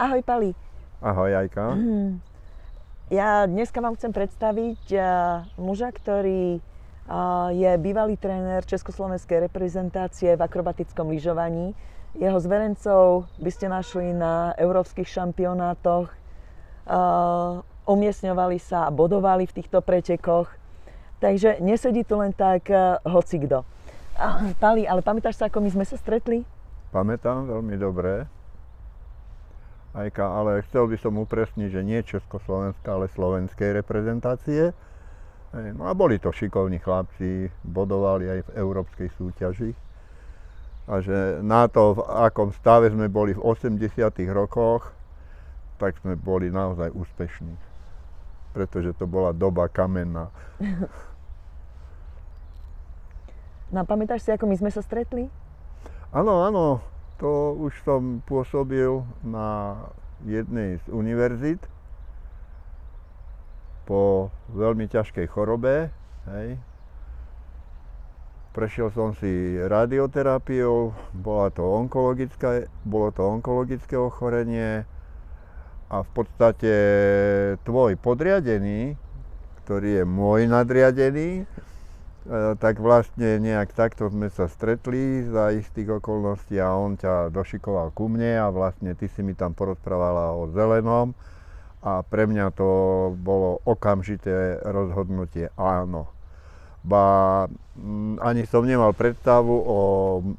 Ahoj Pali. Ahoj Ajka. Ja dneska vám chcem predstaviť uh, muža, ktorý uh, je bývalý tréner Československej reprezentácie v akrobatickom lyžovaní. Jeho zverencov by ste našli na európskych šampionátoch. Uh, umiestňovali sa a bodovali v týchto pretekoch. Takže nesedí tu len tak hocikdo. Pali, ale pamätáš sa, ako my sme sa stretli? Pamätám veľmi dobre. Ajka, ale chcel by som upresniť, že nie Československá, ale slovenskej reprezentácie. No a boli to šikovní chlapci, bodovali aj v európskej súťaži. A že na to, v akom stave sme boli v 80 rokoch, tak sme boli naozaj úspešní. Pretože to bola doba kamenná. No a pamätáš si, ako my sme sa stretli? Áno, áno, to už som pôsobil na jednej z univerzít po veľmi ťažkej chorobe. Hej. Prešiel som si radioterapiou, bola to onkologická, bolo to onkologické ochorenie a v podstate tvoj podriadený, ktorý je môj nadriadený, tak vlastne nejak takto sme sa stretli za istých okolností a on ťa došikoval ku mne a vlastne ty si mi tam porozprávala o zelenom a pre mňa to bolo okamžité rozhodnutie áno. Ba ani som nemal predstavu o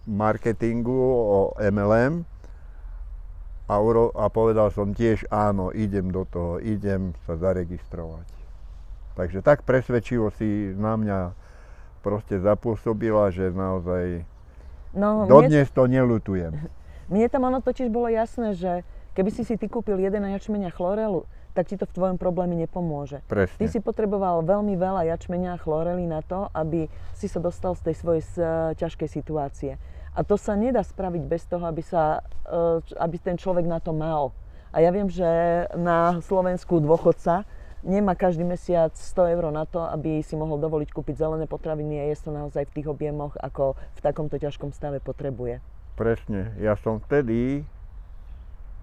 marketingu, o MLM a, uro, a povedal som tiež áno, idem do toho, idem sa zaregistrovať. Takže tak presvedčivo si na mňa proste zapôsobila, že naozaj No, dodnes to nelutujem. Mne tam ono totiž bolo jasné, že keby si si ty kúpil jeden jačmeň a chlorelu, tak ti to v tvojom probléme nepomôže. Presne. Ty si potreboval veľmi veľa jačmeňa a chlorely na to, aby si sa dostal z tej svojej s- ťažkej situácie. A to sa nedá spraviť bez toho, aby, sa, e, aby ten človek na to mal. A ja viem, že na Slovensku dôchodca nemá každý mesiac 100 eur na to, aby si mohol dovoliť kúpiť zelené potraviny a jesť to naozaj v tých objemoch, ako v takomto ťažkom stave potrebuje. Presne. Ja som vtedy,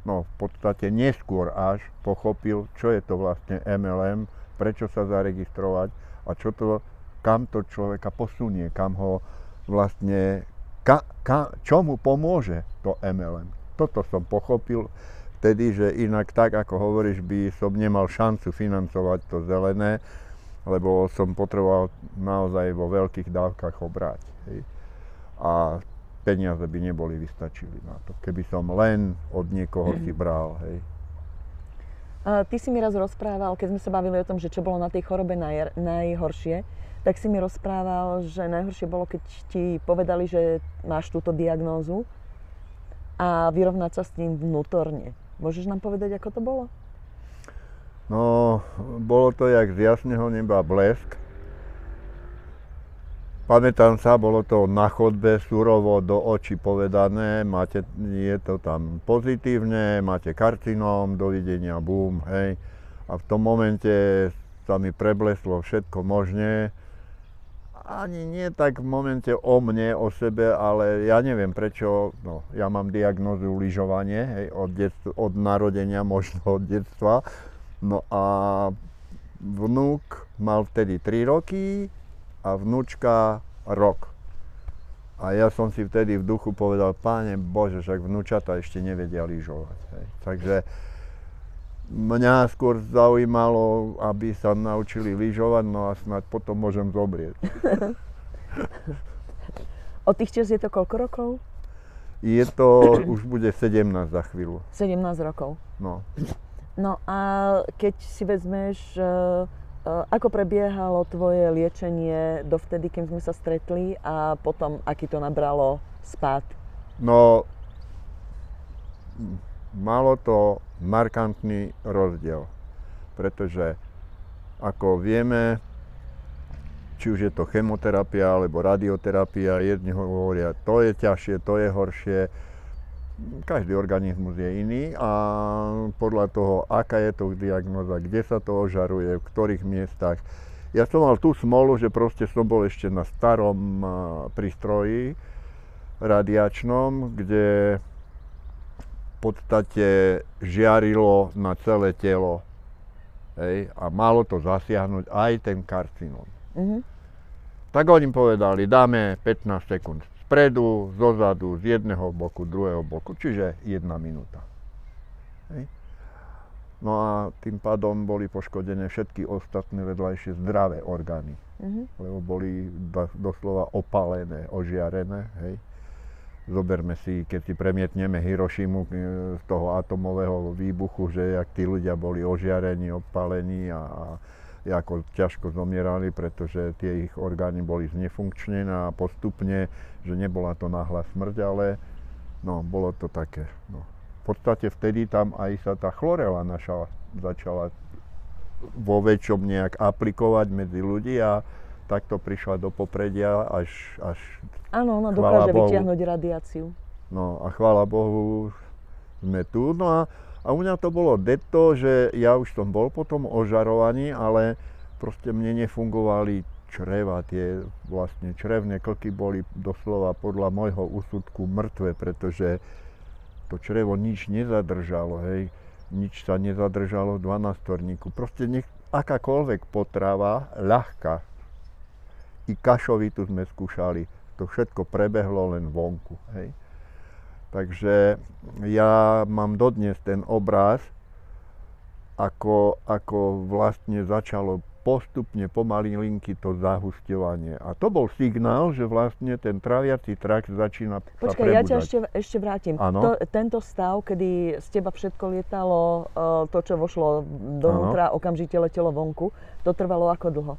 no v podstate neskôr až pochopil, čo je to vlastne MLM, prečo sa zaregistrovať a čo to, kam to človeka posunie, kam ho vlastne, ka, ka, čo mu pomôže to MLM. Toto som pochopil vtedy, že inak tak, ako hovoríš, by som nemal šancu financovať to zelené, lebo som potreboval naozaj vo veľkých dávkach obrať. Hej. A peniaze by neboli vystačili na to, keby som len od niekoho si bral. Hej. A ty si mi raz rozprával, keď sme sa bavili o tom, že čo bolo na tej chorobe naj, najhoršie, tak si mi rozprával, že najhoršie bolo, keď ti povedali, že máš túto diagnózu a vyrovnať sa s tým vnútorne. Môžeš nám povedať, ako to bolo? No, bolo to jak z jasného neba blesk. Pamätám sa, bolo to na chodbe surovo do očí povedané, máte, je to tam pozitívne, máte karcinóm, dovidenia, bum, hej. A v tom momente sa mi prebleslo všetko možné. Ani nie tak v momente o mne, o sebe, ale ja neviem prečo, no, ja mám diagnózu lyžovanie, hej, od, detstva, od narodenia, možno od detstva. No a vnúk mal vtedy 3 roky a vnúčka rok. A ja som si vtedy v duchu povedal, páne Bože, však vnúčata ešte nevedia lyžovať. Hej. Takže mňa skôr zaujímalo, aby sa naučili lyžovať, no a snáď potom môžem zobrieť. Od tých čas je to koľko rokov? Je to, už bude 17 za chvíľu. 17 rokov. No. No a keď si vezmeš, e, e, ako prebiehalo tvoje liečenie dovtedy, kým sme sa stretli a potom, aký to nabralo spát? No, malo to markantný rozdiel, pretože ako vieme, či už je to chemoterapia alebo radioterapia, jedni hovoria, to je ťažšie, to je horšie, každý organizmus je iný a podľa toho, aká je to diagnoza, kde sa to ožaruje, v ktorých miestach. Ja som mal tú smolu, že proste som bol ešte na starom prístroji radiačnom, kde podstate žiarilo na celé telo. Hej, a malo to zasiahnuť aj ten karcinóm. Mhm. Tak oni povedali, dáme 15 sekúnd spredu, zozadu, z jedného boku, druhého boku, čiže jedna minúta. Hej. No a tým pádom boli poškodené všetky ostatné vedľajšie zdravé orgány, Mhm. lebo boli do- doslova opalené, ožiarené. Hej. Zoberme si, keď si premietneme Hirošimu e, z toho atomového výbuchu, že jak tí ľudia boli ožiarení, opalení a, a ako ťažko zomierali, pretože tie ich orgány boli znefunkčnené a postupne, že nebola to náhla smrť, ale no, bolo to také. No. V podstate vtedy tam aj sa tá chlorela naša začala vo väčšom nejak aplikovať medzi ľudí a takto prišla do popredia až, až Áno, ona Chvála dokáže Bohu. vytiahnuť radiáciu. No a chvála Bohu sme tu. No a, a u mňa to bolo deto, že ja už som bol potom ožarovaný, ale proste mne nefungovali čreva, tie vlastne črevné klky boli doslova podľa môjho úsudku mŕtve, pretože to črevo nič nezadržalo, hej. Nič sa nezadržalo v 12 Proste nech, akákoľvek potrava, ľahká, i kašovitu sme skúšali, to všetko prebehlo len vonku, hej. Takže ja mám dodnes ten obraz, ako, ako vlastne začalo postupne pomalinky to zahusťovanie. A to bol signál, že vlastne ten traviaci trakt začína sa Počkaj, ja ťa ešte, ešte vrátim. To, tento stav, kedy z teba všetko lietalo, e, to, čo vošlo dovnútra, okamžite letelo vonku, to trvalo ako dlho?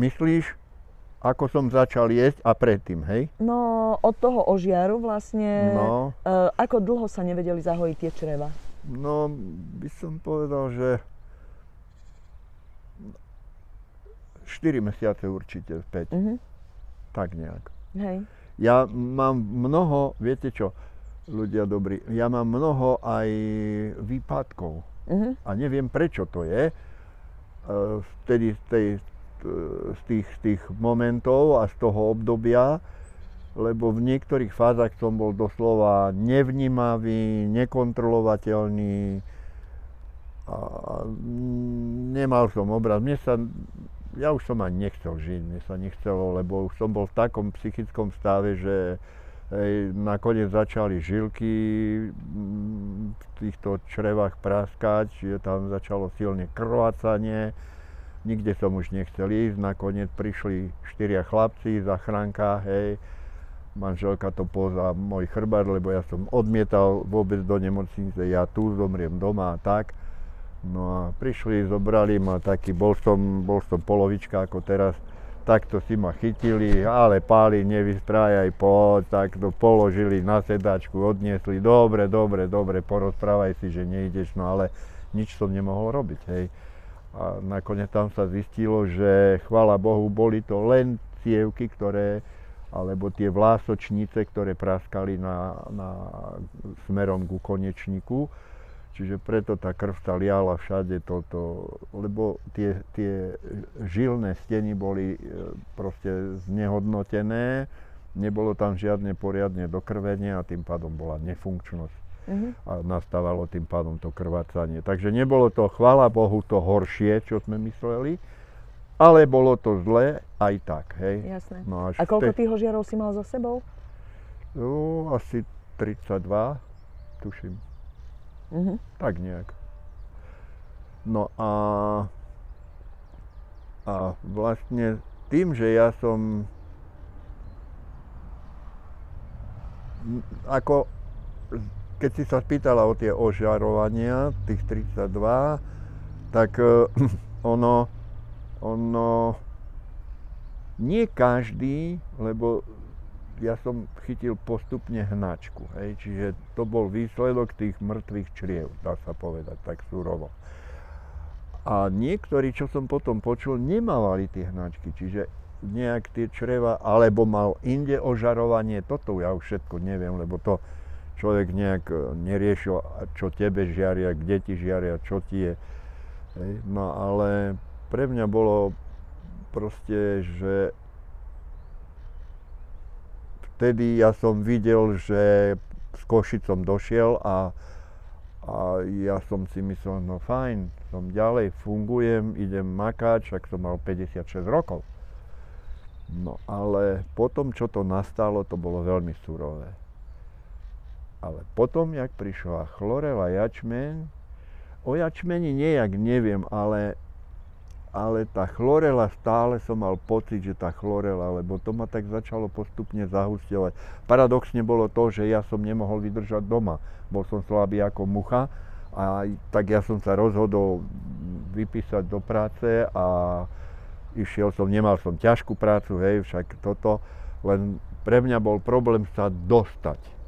Myslíš, ako som začal jesť a predtým, hej? No, od toho ožiaru vlastne, No. e, ako dlho sa nevedeli zahojiť tie čreva? No, by som povedal, že 4 mesiace určite späť, Mhm. tak nejak. Hej. Ja mám mnoho, viete čo, ľudia dobrí, ja mám mnoho aj výpadkov Mhm. a neviem prečo to je. E, Vtedy z, tej, z, tých, z tých momentov a z toho obdobia, lebo v niektorých fázach som bol doslova nevnímavý, nekontrolovateľný a nemal som obraz. Mne sa, ja už som ani nechcel žiť, mne sa nechcelo, lebo už som bol v takom psychickom stave, že hej, nakoniec začali žilky mm, v týchto črevách praskať, že tam začalo silne krvácanie, nikde som už nechcel ísť, nakoniec prišli štyria chlapci, zachránka, hej, manželka to poza môj chrbát, lebo ja som odmietal vôbec do nemocnice, ja tu zomriem doma a tak. No a prišli, zobrali ma taký, bol som, bol som polovička ako teraz, takto si ma chytili, ale páli, nevystrájaj, poď, tak to položili na sedačku, odniesli, dobre, dobre, dobre, porozprávaj si, že nejdeš, no ale nič som nemohol robiť, hej. A nakoniec tam sa zistilo, že chvála Bohu, boli to len cievky, ktoré, alebo tie vlásočnice, ktoré praskali na, na, smerom ku konečníku. Čiže preto tá krv sa liala všade toto, lebo tie, tie žilné steny boli e, proste znehodnotené, nebolo tam žiadne poriadne dokrvenie a tým pádom bola nefunkčnosť Mhm. a nastávalo tým pádom to krvácanie. Takže nebolo to, chvála Bohu, to horšie, čo sme mysleli, ale bolo to zlé aj tak, hej. Jasné. No A koľko tých ožiarov si mal za sebou? No, asi 32, tuším, Mhm. tak nejak. No a, a vlastne tým, že ja som ako keď si sa spýtala o tie ožarovania, tých 32, tak eh, ono, ono, nie každý, lebo ja som chytil postupne hnačku, hej, čiže to bol výsledok tých mŕtvych čriev, dá sa povedať tak surovo. A niektorí, čo som potom počul, nemávali tie hnačky, čiže nejak tie čreva, alebo mal inde ožarovanie, toto ja už všetko neviem, lebo to človek nejak e, neriešil, čo tebe žiaria, kde ti žiaria, čo ti je. Hej. No ale pre mňa bolo proste, že vtedy ja som videl, že s Košicom došiel a, a ja som si myslel, no fajn, som ďalej, fungujem, idem makať, však som mal 56 rokov. No ale potom, čo to nastalo, to bolo veľmi surové. Ale potom, jak prišla chlorela jačmeň, o jačmeni nejak neviem, ale, ale tá chlorela stále som mal pocit, že tá chlorela, lebo to ma tak začalo postupne zahustovať. Paradoxne bolo to, že ja som nemohol vydržať doma. Bol som slabý ako mucha a tak ja som sa rozhodol vypísať do práce a išiel som, nemal som ťažkú prácu, hej, však toto, len pre mňa bol problém sa dostať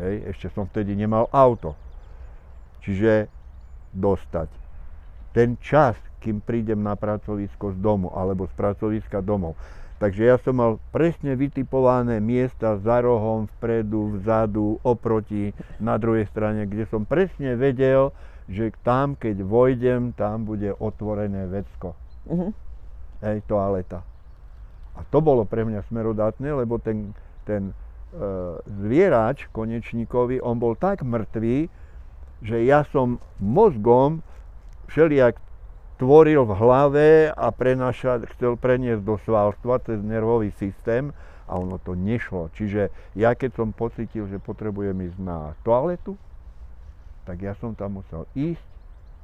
Hej, ešte som vtedy nemal auto. Čiže dostať. Ten čas, kým prídem na pracovisko z domu alebo z pracoviska domov. Takže ja som mal presne vytipované miesta za rohom, vpredu, vzadu, oproti, na druhej strane, kde som presne vedel, že tam, keď vojdem, tam bude otvorené vecko. Uh-huh. Hej, toaleta. A to bolo pre mňa smerodatné, lebo ten, ten zvierač konečníkovi, on bol tak mŕtvý, že ja som mozgom všelijak tvoril v hlave a prenašať, chcel preniesť do svalstva cez nervový systém a ono to nešlo. Čiže ja keď som pocitil, že potrebujem ísť na toaletu, tak ja som tam musel ísť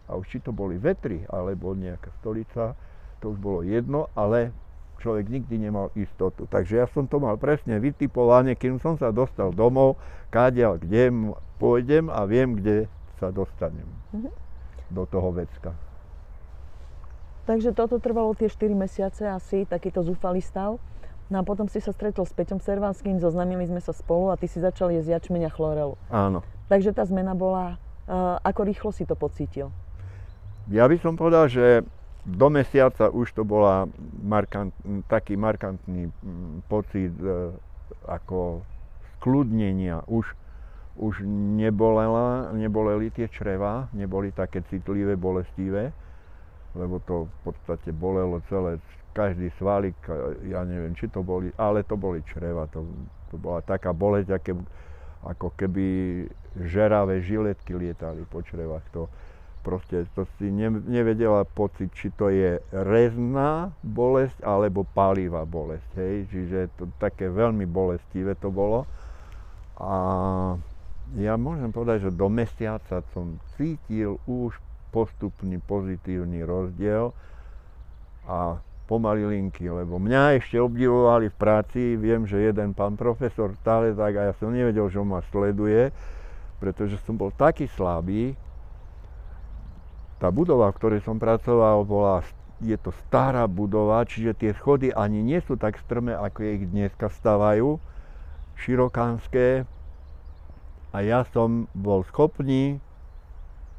a už či to boli vetry alebo nejaká stolica, to už bolo jedno, ale človek nikdy nemal istotu. Takže ja som to mal presne vytipované, kým som sa dostal domov, kádiaľ, kde pôjdem a viem, kde sa dostanem mm-hmm. do toho vecka. Takže toto trvalo tie 4 mesiace asi, takýto zúfalý stav. No a potom si sa stretol s Peťom Servanským, zoznamili sme sa spolu a ty si začal jesť jačmeň a chlorelu. Áno. Takže tá zmena bola, uh, ako rýchlo si to pocítil? Ja by som povedal, že do mesiaca už to bola markant, taký markantný mm, pocit e, ako skľudnenia. Už, už nebolela, neboleli tie čreva, neboli také citlivé, bolestivé, lebo to v podstate bolelo celé, každý svalík, e, ja neviem, či to boli, ale to boli čreva, to, to bola taká bolesť, aké, ako keby žeravé žiletky lietali po črevách. To, proste to si ne, nevedela pocit, či to je rezná bolesť alebo palivá bolesť, hej, čiže to také veľmi bolestivé to bolo. A ja môžem povedať, že do mesiaca som cítil už postupný pozitívny rozdiel a pomaly linky, lebo mňa ešte obdivovali v práci, viem, že jeden pán profesor stále tak a ja som nevedel, že on ma sleduje, pretože som bol taký slabý, tá budova, v ktorej som pracoval, bola, je to stará budova, čiže tie schody ani nie sú tak strmé, ako ich dneska stavajú, širokánske. A ja som bol schopný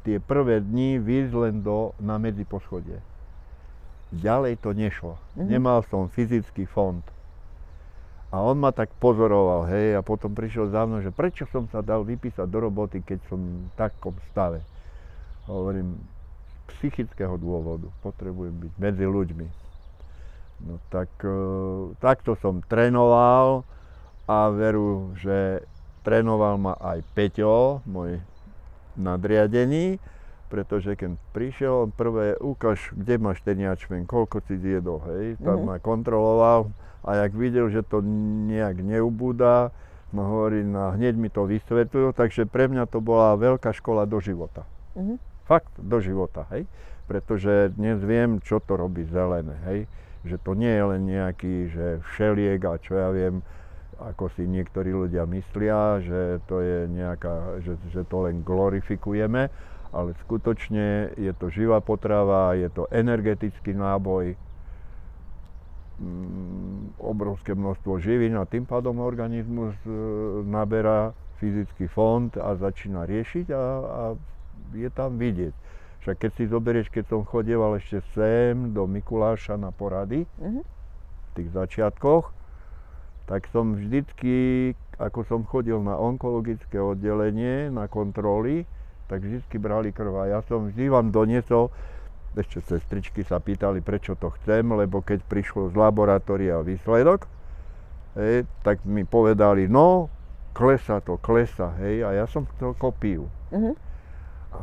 tie prvé dni výjsť len do, na medziposchodie. Ďalej to nešlo. Mm-hmm. Nemal som fyzický fond. A on ma tak pozoroval, hej, a potom prišiel za mnou, že prečo som sa dal vypísať do roboty, keď som v takom stave. Hovorím, psychického dôvodu. Potrebujem byť medzi ľuďmi. No tak e, takto som trénoval a veru, že trénoval ma aj Peťo, môj nadriadený, pretože keď prišiel, on prvé ukáž, kde máš ten jačmen, koľko si zjedol, hej, tam mm-hmm. ma kontroloval a jak videl, že to nejak neubúda, no hovorí, no hneď mi to vysvetľujú, takže pre mňa to bola veľká škola do života. Mm-hmm fakt do života, hej. Pretože dnes viem, čo to robí zelené, hej. Že to nie je len nejaký, že všeliek a čo ja viem, ako si niektorí ľudia myslia, že to je nejaká, že, že to len glorifikujeme, ale skutočne je to živá potrava, je to energetický náboj, mm, obrovské množstvo živín a tým pádom organizmus e, naberá fyzický fond a začína riešiť a, a je tam vidieť. Však keď si zoberieš, keď som chodieval ešte sem do Mikuláša na porady, uh-huh. v tých začiatkoch, tak som vždycky, ako som chodil na onkologické oddelenie, na kontroly, tak vždycky brali krv. A ja som vždy vám doniesol, ešte sestričky sa pýtali, prečo to chcem, lebo keď prišlo z laboratória výsledok, e, tak mi povedali, no, klesa to, klesa, hej, a ja som to kopil. Mhm.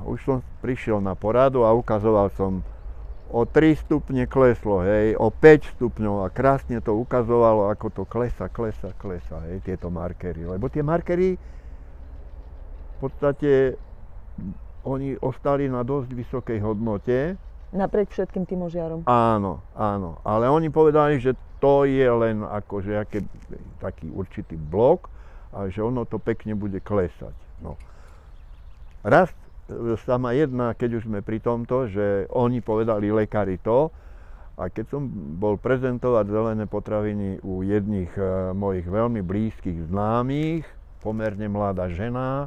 Už som prišiel na poradu a ukazoval som, o 3 stupne kleslo, hej, o 5 stupňov a krásne to ukazovalo, ako to klesa, klesa, klesa, hej, tieto markery. Lebo tie markery v podstate oni ostali na dosť vysokej hodnote. Napriek všetkým tým ožiarom. Áno, áno. Ale oni povedali, že to je len akože aký, taký určitý blok a že ono to pekne bude klesať. No. Raz e, sa ma jedna, keď už sme pri tomto, že oni povedali lekári to, a keď som bol prezentovať zelené potraviny u jedných e, mojich veľmi blízkych známych, pomerne mladá žena,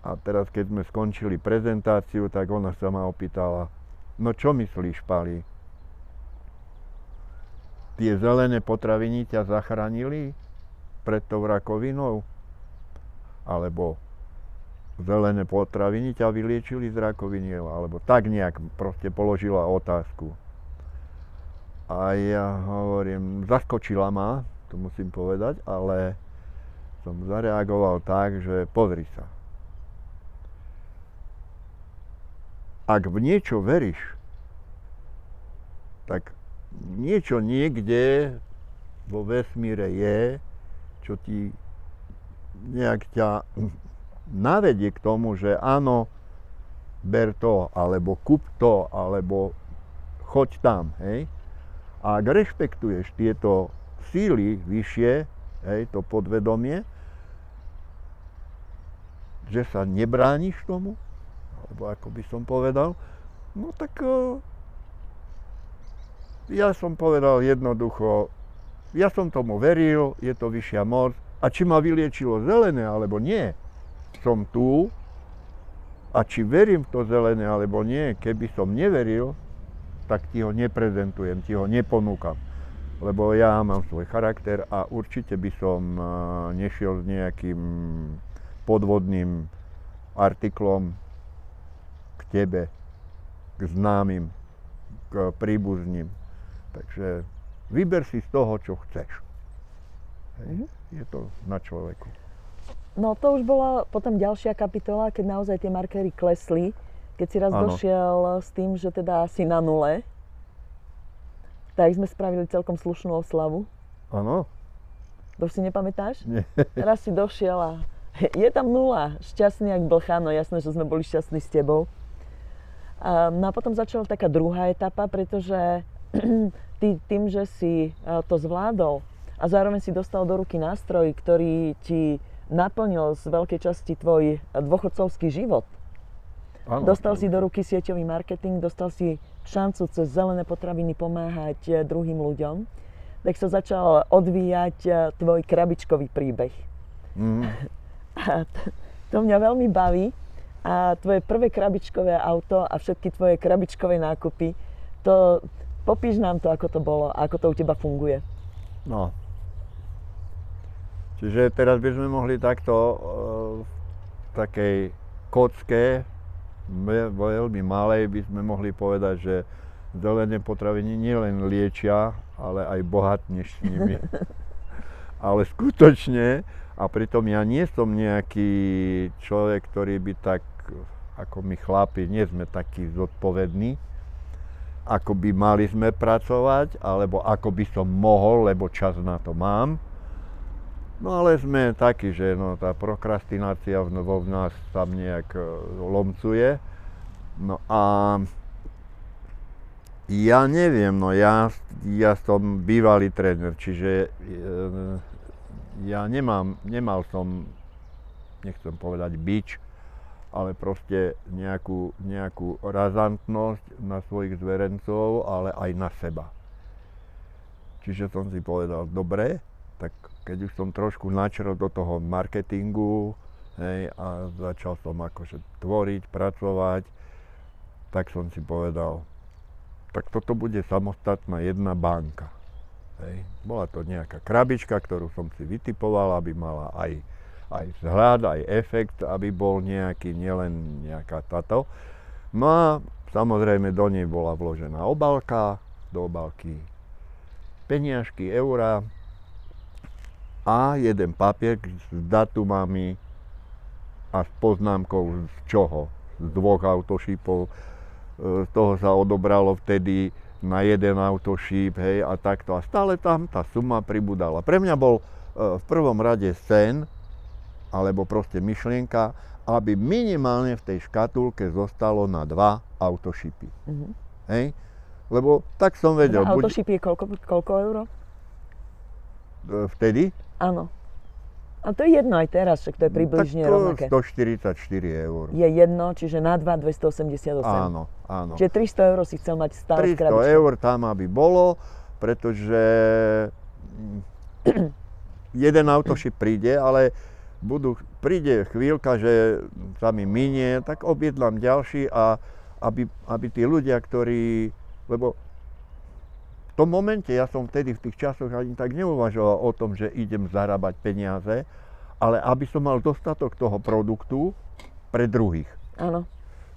a teraz keď sme skončili prezentáciu, tak ona sa ma opýtala, no čo myslíš, Pali? Tie zelené potraviny ťa zachránili pred tou rakovinou? Alebo zelené potraviny ťa vyliečili z rakoviny? Alebo tak nejak proste položila otázku. A ja hovorím, zaskočila ma, to musím povedať, ale som zareagoval tak, že pozri sa, ak v niečo veríš, tak niečo niekde vo vesmíre je, čo ti nejak ťa navedie k tomu, že áno, ber to, alebo kup to, alebo choď tam, hej. A ak rešpektuješ tieto síly vyššie, hej, to podvedomie, že sa nebrániš tomu, alebo ako by som povedal, no tak uh, ja som povedal jednoducho, ja som tomu veril, je to vyššia moc a či ma vyliečilo zelené alebo nie, som tu a či verím v to zelené alebo nie, keby som neveril, tak ti ho neprezentujem, ti ho neponúkam. Lebo ja mám svoj charakter a určite by som uh, nešiel s nejakým podvodným artiklom tebe, k známym, k príbuzným. Takže vyber si z toho, čo chceš. Je to na človeku. No to už bola potom ďalšia kapitola, keď naozaj tie markery klesli. Keď si raz ano. došiel s tým, že teda si na nule, tak sme spravili celkom slušnú oslavu. Áno. To si nepamätáš? Nie. Raz si došiel a je tam nula. Šťastný jak blchá, no jasné, že sme boli šťastní s tebou. No a potom začala taká druhá etapa, pretože ty tým, že si to zvládol a zároveň si dostal do ruky nástroj, ktorý ti naplnil z veľkej časti tvoj dôchodcovský život. Ano. Dostal si do ruky sieťový marketing, dostal si šancu cez zelené potraviny pomáhať e, druhým ľuďom, tak sa začal odvíjať e, tvoj krabičkový príbeh. Mm. A to mňa veľmi baví, a tvoje prvé krabičkové auto a všetky tvoje krabičkové nákupy, to popíš nám to, ako to bolo a ako to u teba funguje. No. Čiže teraz by sme mohli takto uh, v takej kocke, veľmi malej, by sme mohli povedať, že zelené potraviny nielen liečia, ale aj bohatneš s nimi. ale skutočne a pritom ja nie som nejaký človek, ktorý by tak, ako my chlapi, nie sme takí zodpovední, ako by mali sme pracovať, alebo ako by som mohol, lebo čas na to mám. No ale sme takí, že no, tá prokrastinácia vo nás tam nejak e, lomcuje. No a ja neviem, no ja, ja som bývalý tréner, čiže e, ja nemám, nemal som, nechcem povedať bič, ale proste nejakú, nejakú razantnosť na svojich zverencov, ale aj na seba. Čiže som si povedal, dobre, tak keď už som trošku načrel do toho marketingu hej, a začal som akože tvoriť, pracovať, tak som si povedal, tak toto bude samostatná jedna banka. Hej. Bola to nejaká krabička, ktorú som si vytipoval, aby mala aj, aj vzhľad, aj efekt, aby bol nejaký, nielen nejaká táto. No a samozrejme do nej bola vložená obalka, do obalky peniažky, eurá a jeden papier s datumami a s poznámkou z čoho. Z dvoch autošípov. Z toho sa odobralo vtedy na jeden autošíp, hej, a takto. A stále tam tá suma pribudala. Pre mňa bol v prvom rade sen, alebo proste myšlienka, aby minimálne v tej škatulke zostalo na dva autošipy. Mm-hmm. Hej? Lebo tak som vedel. Dva autošipy je koľko, koľko euro? E, vtedy? Áno. A to je jedno aj teraz, však to je približne tak to rovnaké. 144 eur. Je jedno, čiže na 2 288. Áno, áno. Čiže 300 eur si chcel mať stále 300 eur tam, aby bolo, pretože jeden autošip príde, ale budú, príde chvíľka, že sa mi minie, tak objednám ďalší a aby, aby tí ľudia, ktorí, lebo tom momente, ja som vtedy v tých časoch ani tak neuvažoval o tom, že idem zarábať peniaze, ale aby som mal dostatok toho produktu pre druhých. Áno.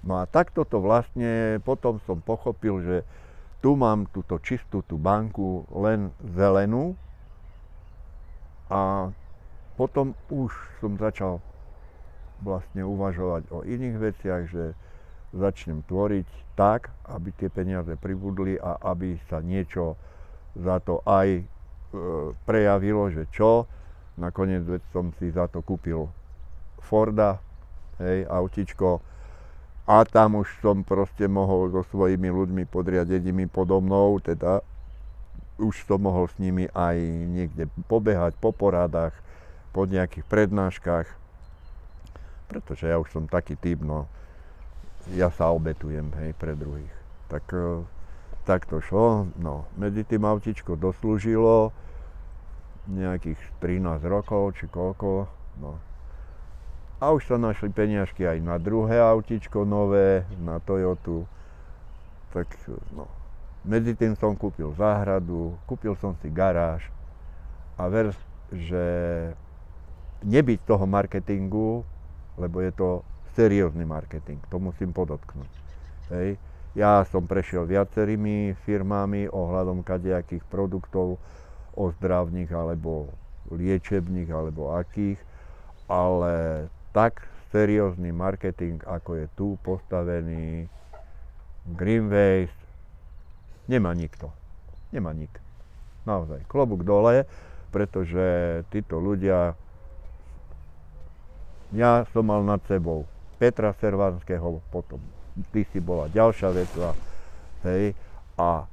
No a takto to vlastne potom som pochopil, že tu mám túto čistú tú banku len zelenú a potom už som začal vlastne uvažovať o iných veciach, že začnem tvoriť tak, aby tie peniaze pribudli a aby sa niečo za to aj e, prejavilo, že čo. Nakoniec som si za to kúpil Forda, hej, autičko, a tam už som proste mohol so svojimi ľuďmi podriadenými podo mnou, teda už som mohol s nimi aj niekde pobehať po poradách, po nejakých prednáškach, pretože ja už som taký typ, no ja sa obetujem, hej, pre druhých. Tak, e, tak to šlo, no, medzi tým autičko doslúžilo nejakých 13 rokov, či koľko, no. A už sa našli peniažky aj na druhé autičko nové, na Toyotu, tak no, medzi tým som kúpil záhradu, kúpil som si garáž a ver, že nebyť toho marketingu, lebo je to seriózny marketing, to musím podotknúť. Hej. Ja som prešiel viacerými firmami ohľadom kadejakých produktov ozdravných alebo liečebných alebo akých, ale tak seriózny marketing, ako je tu postavený Green Waste, nemá nikto. Nemá nik. Naozaj, klobúk dole, pretože títo ľudia ja som mal nad sebou Petra Servanského, potom si bola ďalšia vetva, hej, a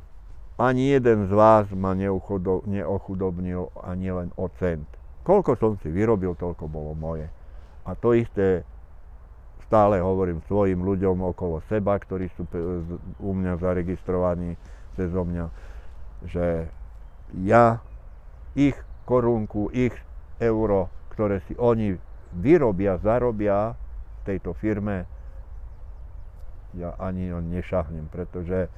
ani jeden z vás ma neochudobnil ani len o cent. Koľko som si vyrobil, toľko bolo moje. A to isté stále hovorím svojim ľuďom okolo seba, ktorí sú u mňa zaregistrovaní cez mňa, že ja ich korunku, ich euro, ktoré si oni vyrobia, zarobia tejto firme, ja ani nešahnem, pretože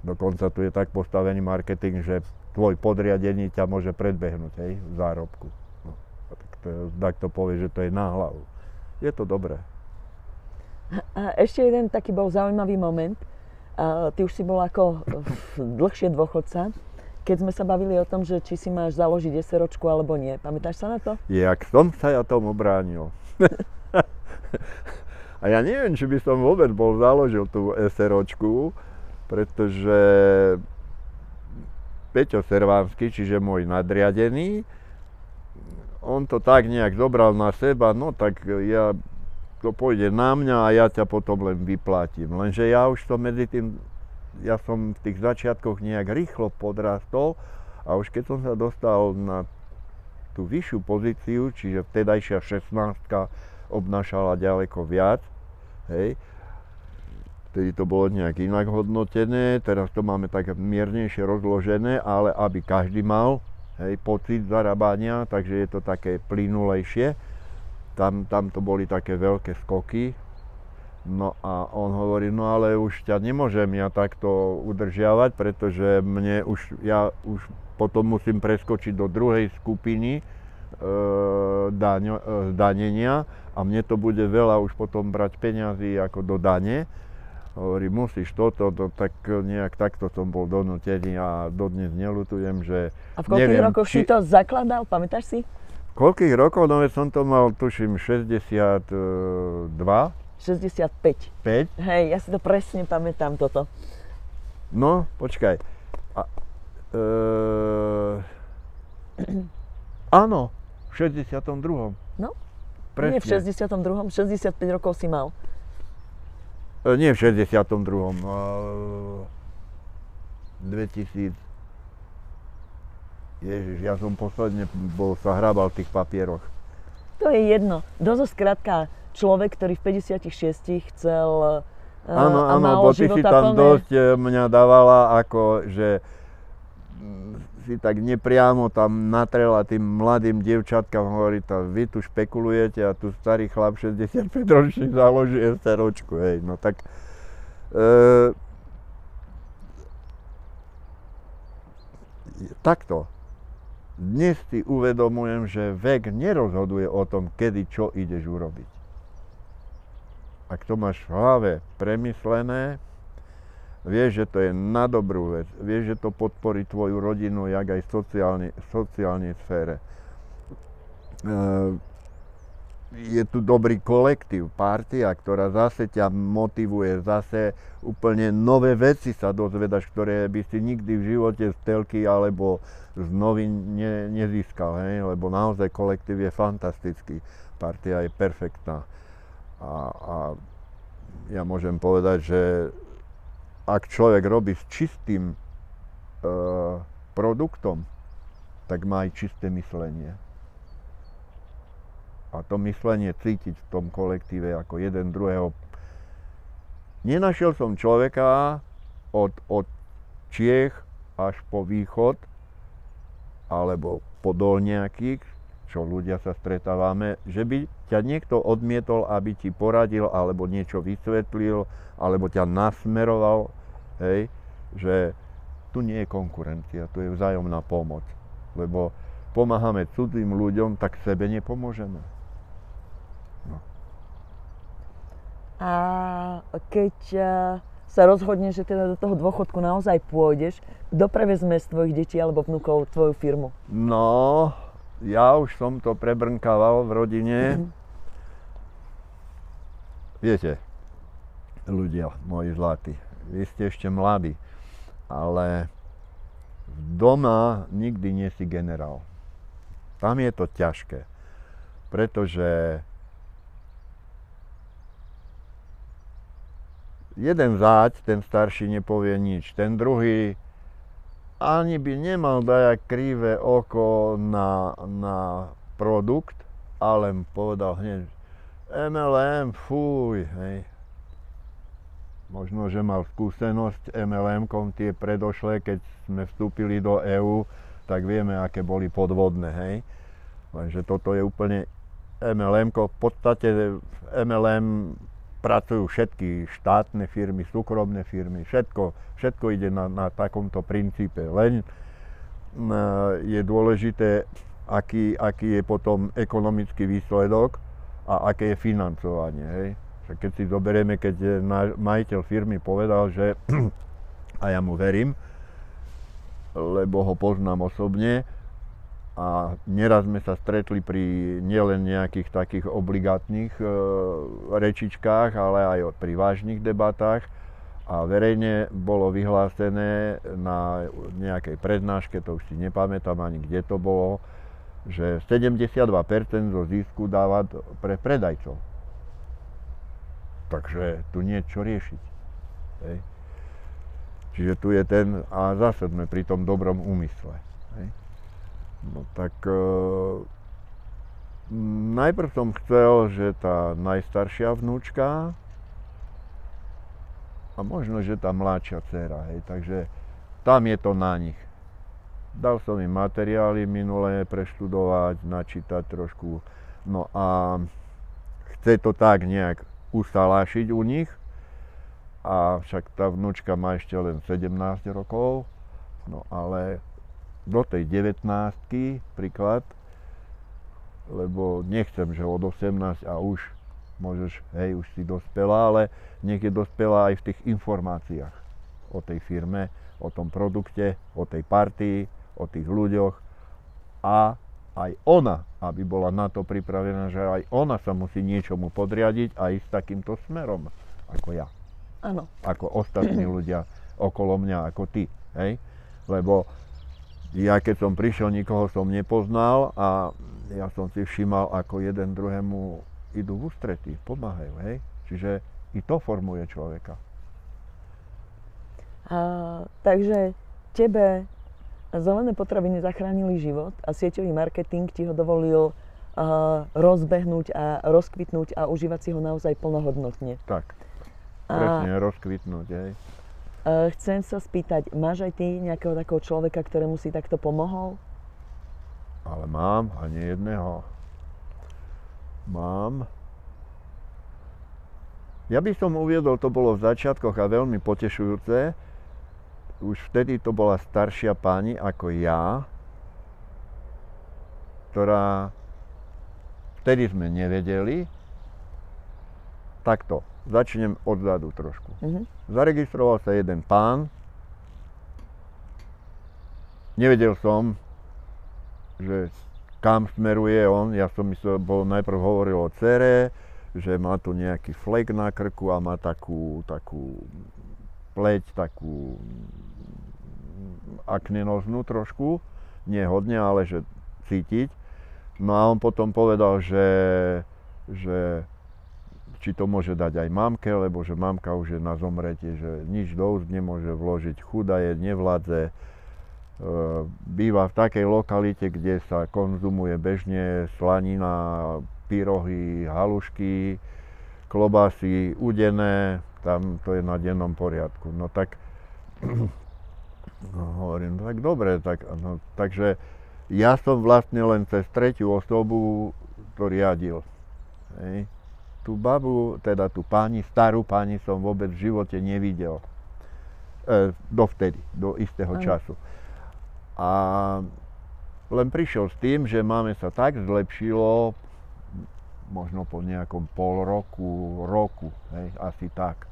dokonca tu je tak postavený marketing, že tvoj podriadený ťa môže predbehnúť hej, v zárobku. No, tak, to, tak to povie, že to je na hlavu. Je to dobré. A ešte jeden taký bol zaujímavý moment. A ty už si bol ako dlhšie dôchodca keď sme sa bavili o tom, že či si máš založiť SROčku alebo nie. Pamätáš sa na to? Jak som sa ja tomu bránil. A ja neviem, či by som vôbec bol založil tú SROčku, pretože Peťo Servánsky, čiže môj nadriadený, on to tak nejak zobral na seba, no tak ja, to pôjde na mňa a ja ťa potom len vyplatím. Lenže ja už to medzi tým ja som v tých začiatkoch nejak rýchlo podrastol a už keď som sa dostal na tú vyššiu pozíciu, čiže vtedajšia 16 obnášala ďaleko viac, hej, vtedy to bolo nejak inak hodnotené, teraz to máme tak miernejšie rozložené, ale aby každý mal hej, pocit zarábania, takže je to také plynulejšie. Tam, tam to boli také veľké skoky, No a on hovorí, no ale už ťa nemôžem ja takto udržiavať, pretože mne už, ja už potom musím preskočiť do druhej skupiny e, daňo, e, danenia a mne to bude veľa už potom brať peňazí ako do dane. Hovorí, musíš toto, to, tak nejak takto som bol donútený a dodnes nelutujem, že A v koľkých rokoch či... si to zakladal, pamätáš si? Koľkých rokov? No som to mal, tuším, 62, 65. 5. Hej, ja si to presne pamätám toto. No, počkaj. A, e, áno, v 62. No, Presne. Nie v 62. 65 rokov si mal. E, nie v 62. A, 2000. Ježiš, ja som posledne bol, sa hrabal v tých papieroch. To je jedno. Dozo skrátka človek, ktorý v 56 chcel e, Áno, áno, bo ty si tam plné. dosť e, mňa dávala ako, že si tak nepriamo tam natrela tým mladým dievčatkám, hovorí to, vy tu špekulujete a tu starý chlap 65 ročný založí SROčku, hej, no tak e, takto. Dnes si uvedomujem, že vek nerozhoduje o tom, kedy čo ideš urobiť. Ak to máš v hlave premyslené, vieš, že to je na dobrú vec, vieš, že to podporí tvoju rodinu, jak aj v sociálnej, sociálnej sfére. E, je tu dobrý kolektív, partia, ktorá zase ťa motivuje, zase úplne nové veci sa dozvedaš, ktoré by si nikdy v živote z telky alebo z novín ne, nezískal, hej? lebo naozaj kolektív je fantastický, partia je perfektná. A, a ja môžem povedať, že ak človek robí s čistým e, produktom, tak má aj čisté myslenie a to myslenie cítiť v tom kolektíve ako jeden druhého. Nenašiel som človeka od, od Čiech až po východ, alebo po nejakých, čo ľudia sa stretávame, že by ťa niekto odmietol, aby ti poradil, alebo niečo vysvetlil, alebo ťa nasmeroval, hej, že tu nie je konkurencia, tu je vzájomná pomoc. Lebo pomáhame cudzým ľuďom, tak sebe nepomôžeme. A keď e, sa rozhodneš, že teda do toho dôchodku naozaj pôjdeš, kto prevezme z tvojich detí alebo vnúkov tvoju firmu? No, ja už som to prebrnkával v rodine. Mhm. Viete, ľudia moji zlatí, vy ste ešte mladí, ale doma nikdy nie si generál. Tam je to ťažké, pretože jeden záď, ten starší nepovie nič, ten druhý ani by nemal dať krivé oko na, na produkt, ale povedal hneď MLM, fuj, hej. Možno, že mal skúsenosť MLM-kom tie predošlé, keď sme vstúpili do EÚ, tak vieme, aké boli podvodné, hej. Lenže toto je úplne MLM-ko. V podstate MLM pracujú všetky štátne firmy, súkromné firmy, všetko, všetko ide na, na takomto princípe. Len je dôležité, aký, aký je potom ekonomický výsledok a aké je financovanie. Hej. Keď si zoberieme, keď majiteľ firmy povedal, že, a ja mu verím, lebo ho poznám osobne, a neraz sme sa stretli pri nielen nejakých takých obligátnych e, rečičkách, ale aj pri vážnych debatách a verejne bolo vyhlásené na nejakej prednáške, to už si nepamätám ani kde to bolo, že 72% zo zisku dáva pre predajcov. Takže tu nie je čo riešiť. Hej. Čiže tu je ten, a zase sme pri tom dobrom úmysle. Hej. No tak e, najprv som chcel, že tá najstaršia vnúčka a možno, že tá mladšia dcera, hej, takže tam je to na nich. Dal som im materiály minulé preštudovať, načítať trošku, no a chce to tak nejak usalášiť u nich, a však tá vnúčka má ešte len 17 rokov, no ale do tej 19 príklad, lebo nechcem, že od 18 a už môžeš, hej, už si dospela, ale je dospela aj v tých informáciách o tej firme, o tom produkte, o tej partii, o tých ľuďoch a aj ona, aby bola na to pripravená, že aj ona sa musí niečomu podriadiť a ísť takýmto smerom, ako ja. Áno. Ako ostatní ľudia okolo mňa, ako ty. Hej? Lebo ja keď som prišiel, nikoho som nepoznal a ja som si všímal, ako jeden druhému idú v ústretí, pomáhajú. Hej? Čiže i to formuje človeka. A, takže tebe zelené potraviny zachránili život a sieťový marketing ti ho dovolil uh, rozbehnúť a rozkvitnúť a užívať si ho naozaj plnohodnotne. Tak, presne, a, rozkvitnúť, hej. Uh, chcem sa spýtať, máš aj ty nejakého takého človeka, ktorému si takto pomohol? Ale mám, a nie jedného. Mám. Ja by som uviedol, to bolo v začiatkoch a veľmi potešujúce, už vtedy to bola staršia pani ako ja, ktorá vtedy sme nevedeli, takto, začnem odzadu trošku. Uh-huh. Zaregistroval sa jeden pán, nevedel som, že kam smeruje on, ja som myslel, bol najprv hovoril o cere, že má tu nejaký flek na krku a má takú, takú pleť, takú aknenoznú trošku, nie hodne, ale že cítiť. No a on potom povedal, že, že či to môže dať aj mamke, lebo že mamka už je na zomretie, že nič do úst nemôže vložiť, chudá je, nevládze, e, býva v takej lokalite, kde sa konzumuje bežne slanina, pyrohy, halušky, klobásy udené, tam to je na dennom poriadku. No tak No, hovorím, tak dobre, tak, no, takže ja som vlastne len cez tretiu osobu to riadil. Hej. Tú babu, teda tú pani, starú pani som vôbec v živote nevidel. E, dovtedy, do istého Aj. času. A len prišiel s tým, že máme sa tak zlepšilo, možno po nejakom pol roku, roku, hej, asi tak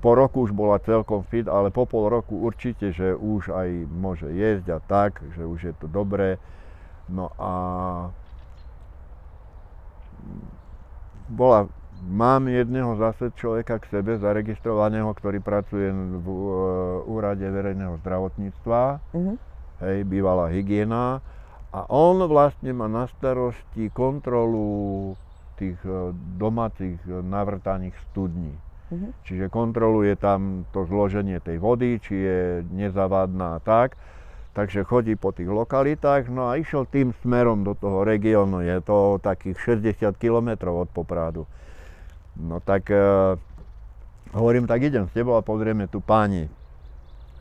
po roku už bola celkom fit, ale po pol roku určite, že už aj môže jesť a tak, že už je to dobré. No a bola, mám jedného zase človeka k sebe zaregistrovaného, ktorý pracuje v uh, úrade verejného zdravotníctva, uh-huh. hej, bývalá hygiena. A on vlastne má na starosti kontrolu tých uh, domácich navrtaných studní. Uh-huh. Čiže kontroluje tam to zloženie tej vody, či je nezavadná a tak. Takže chodí po tých lokalitách, no a išiel tým smerom do toho regiónu, je to takých 60 km od Popradu. No tak e, hovorím, tak idem s tebou a pozrieme tu páni.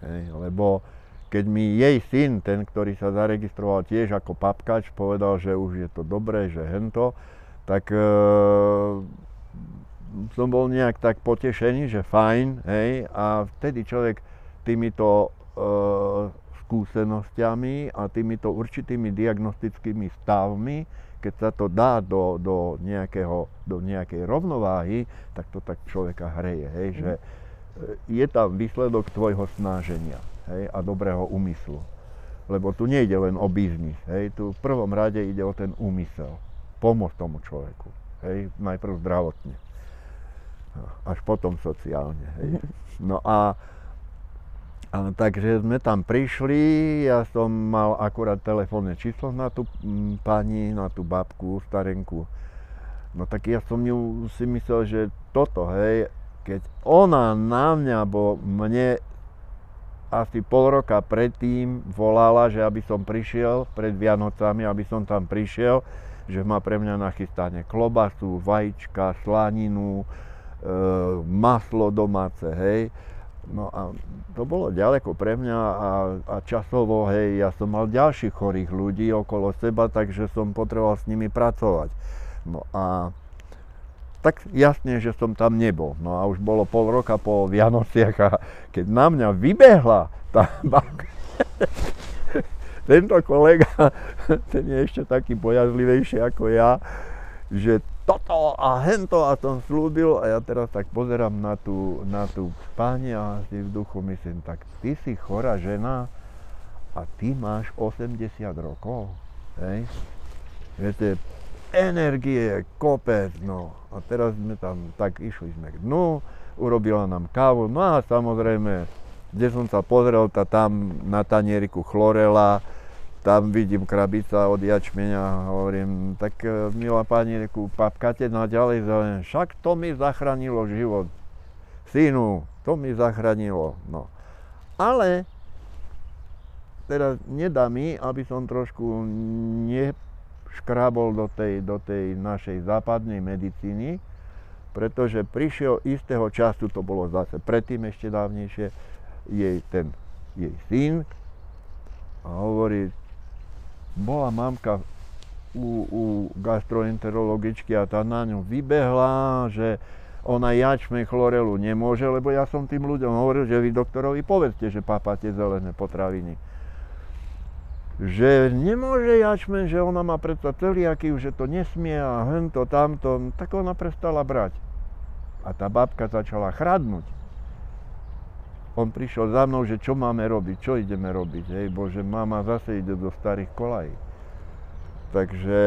Hej, lebo keď mi jej syn, ten, ktorý sa zaregistroval tiež ako papkač, povedal, že už je to dobré, že hento, tak e, som bol nejak tak potešený, že fajn, hej, a vtedy človek týmito e, skúsenosťami a týmito určitými diagnostickými stavmi, keď sa to dá do, do, nejakého, do nejakej rovnováhy, tak to tak človeka hreje, hej, že e, je tam výsledok tvojho snaženia hej, a dobrého úmyslu. Lebo tu nejde len o biznis, hej, tu v prvom rade ide o ten úmysel. Pomôcť tomu človeku, hej, najprv zdravotne až potom sociálne. Hej. No a, a takže sme tam prišli, ja som mal akurát telefónne číslo na tú m, pani, na tú babku, starenku. No tak ja som ju si myslel, že toto, hej, keď ona na mňa, bo mne asi pol roka predtým volala, že aby som prišiel pred Vianocami, aby som tam prišiel, že má pre mňa nachystané klobasu, vajíčka, slaninu, E, maslo domáce, hej. No a to bolo ďaleko pre mňa a, a časovo, hej, ja som mal ďalších chorých ľudí okolo seba, takže som potreboval s nimi pracovať. No a tak jasne, že som tam nebol. No a už bolo pol roka po Vianociach a keď na mňa vybehla tá babka, tento kolega, ten je ešte taký bojazlivejší ako ja, že toto a hento a som slúbil a ja teraz tak pozerám na tú, na tú pani a si v duchu myslím, tak ty si chorá žena a ty máš 80 rokov. Hej. Viete, energie, kopec, no. A teraz sme tam, tak išli sme k dnu, urobila nám kávu, no a samozrejme, kde som sa pozrel, tá tam na tanieriku chlorela, tam vidím krabica od jačmeňa, hovorím, tak e, milá pani, reku, papkate naďalej zelen, však to mi zachránilo život. Synu, to mi zachránilo. No. Ale teraz nedá mi, aby som trošku neškrábol do tej, do tej našej západnej medicíny, pretože prišiel istého času, to bolo zase predtým ešte dávnejšie, jej ten jej syn a hovorí, bola mamka u, u gastroenterologičky a tá na ňu vybehla, že ona jačme chlorelu nemôže, lebo ja som tým ľuďom hovoril, že vy doktorovi povedzte, že papáte zelené potraviny. Že nemôže jačmen, že ona má predsa celiaky, že to nesmie a hento, tamto, tak ona prestala brať. A tá babka začala chradnúť. On prišiel za mnou, že čo máme robiť, čo ideme robiť. Hej, bože, mama zase ide do starých kolají. Takže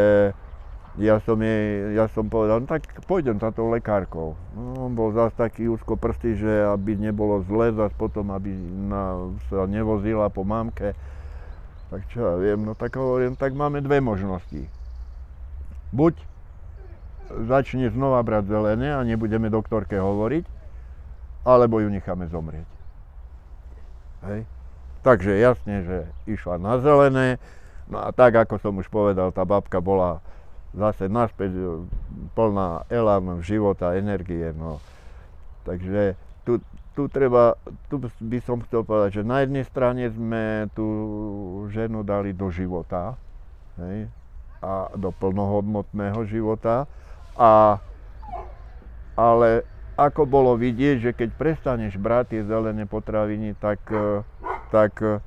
ja som, jej, ja som povedal, no tak pôjdem za tou lekárkou. No, on bol zase taký úzko prstý, že aby nebolo zle, zase potom, aby na, sa nevozila po mamke. Tak čo ja viem, no tak hovorím, tak máme dve možnosti. Buď začne znova brať zelené a nebudeme doktorke hovoriť, alebo ju necháme zomrieť. Hej. Takže jasne, že išla na zelené, no a tak ako som už povedal, tá babka bola zase naspäť e, plná elánu života, energie. No. Takže tu, tu treba, tu by som chcel povedať, že na jednej strane sme tú ženu dali do života, hej, a do plnohodnotného života, a, ale ako bolo vidieť, že keď prestaneš brať tie zelené potraviny, tak, e, tak e,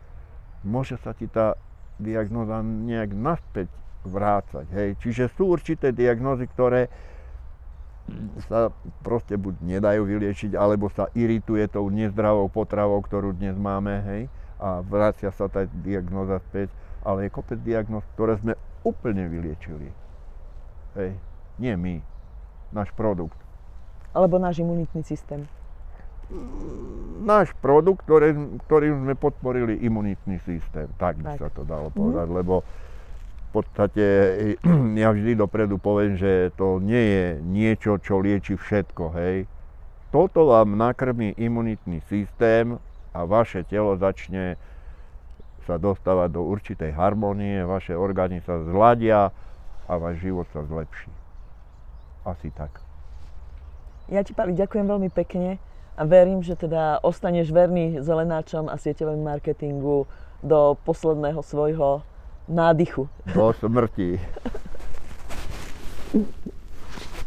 môže sa ti tá diagnoza nejak naspäť vrácať. Hej. Čiže sú určité diagnózy, ktoré sa proste buď nedajú vyliečiť, alebo sa irituje tou nezdravou potravou, ktorú dnes máme, hej, a vracia sa tá diagnoza späť, ale je kopec diagnóz, ktoré sme úplne vyliečili. Hej. Nie my, náš produkt alebo náš imunitný systém? Náš produkt, ktorý, ktorým sme podporili imunitný systém, tak by tak. sa to dalo povedať, mm. lebo v podstate ja vždy dopredu poviem, že to nie je niečo, čo lieči všetko, hej. Toto vám nakrmí imunitný systém a vaše telo začne sa dostávať do určitej harmonie, vaše orgány sa zladia a váš život sa zlepší. Asi tak. Ja ti, Pali, ďakujem veľmi pekne a verím, že teda ostaneš verný zelenáčom a sieťovému marketingu do posledného svojho nádychu. Do smrti.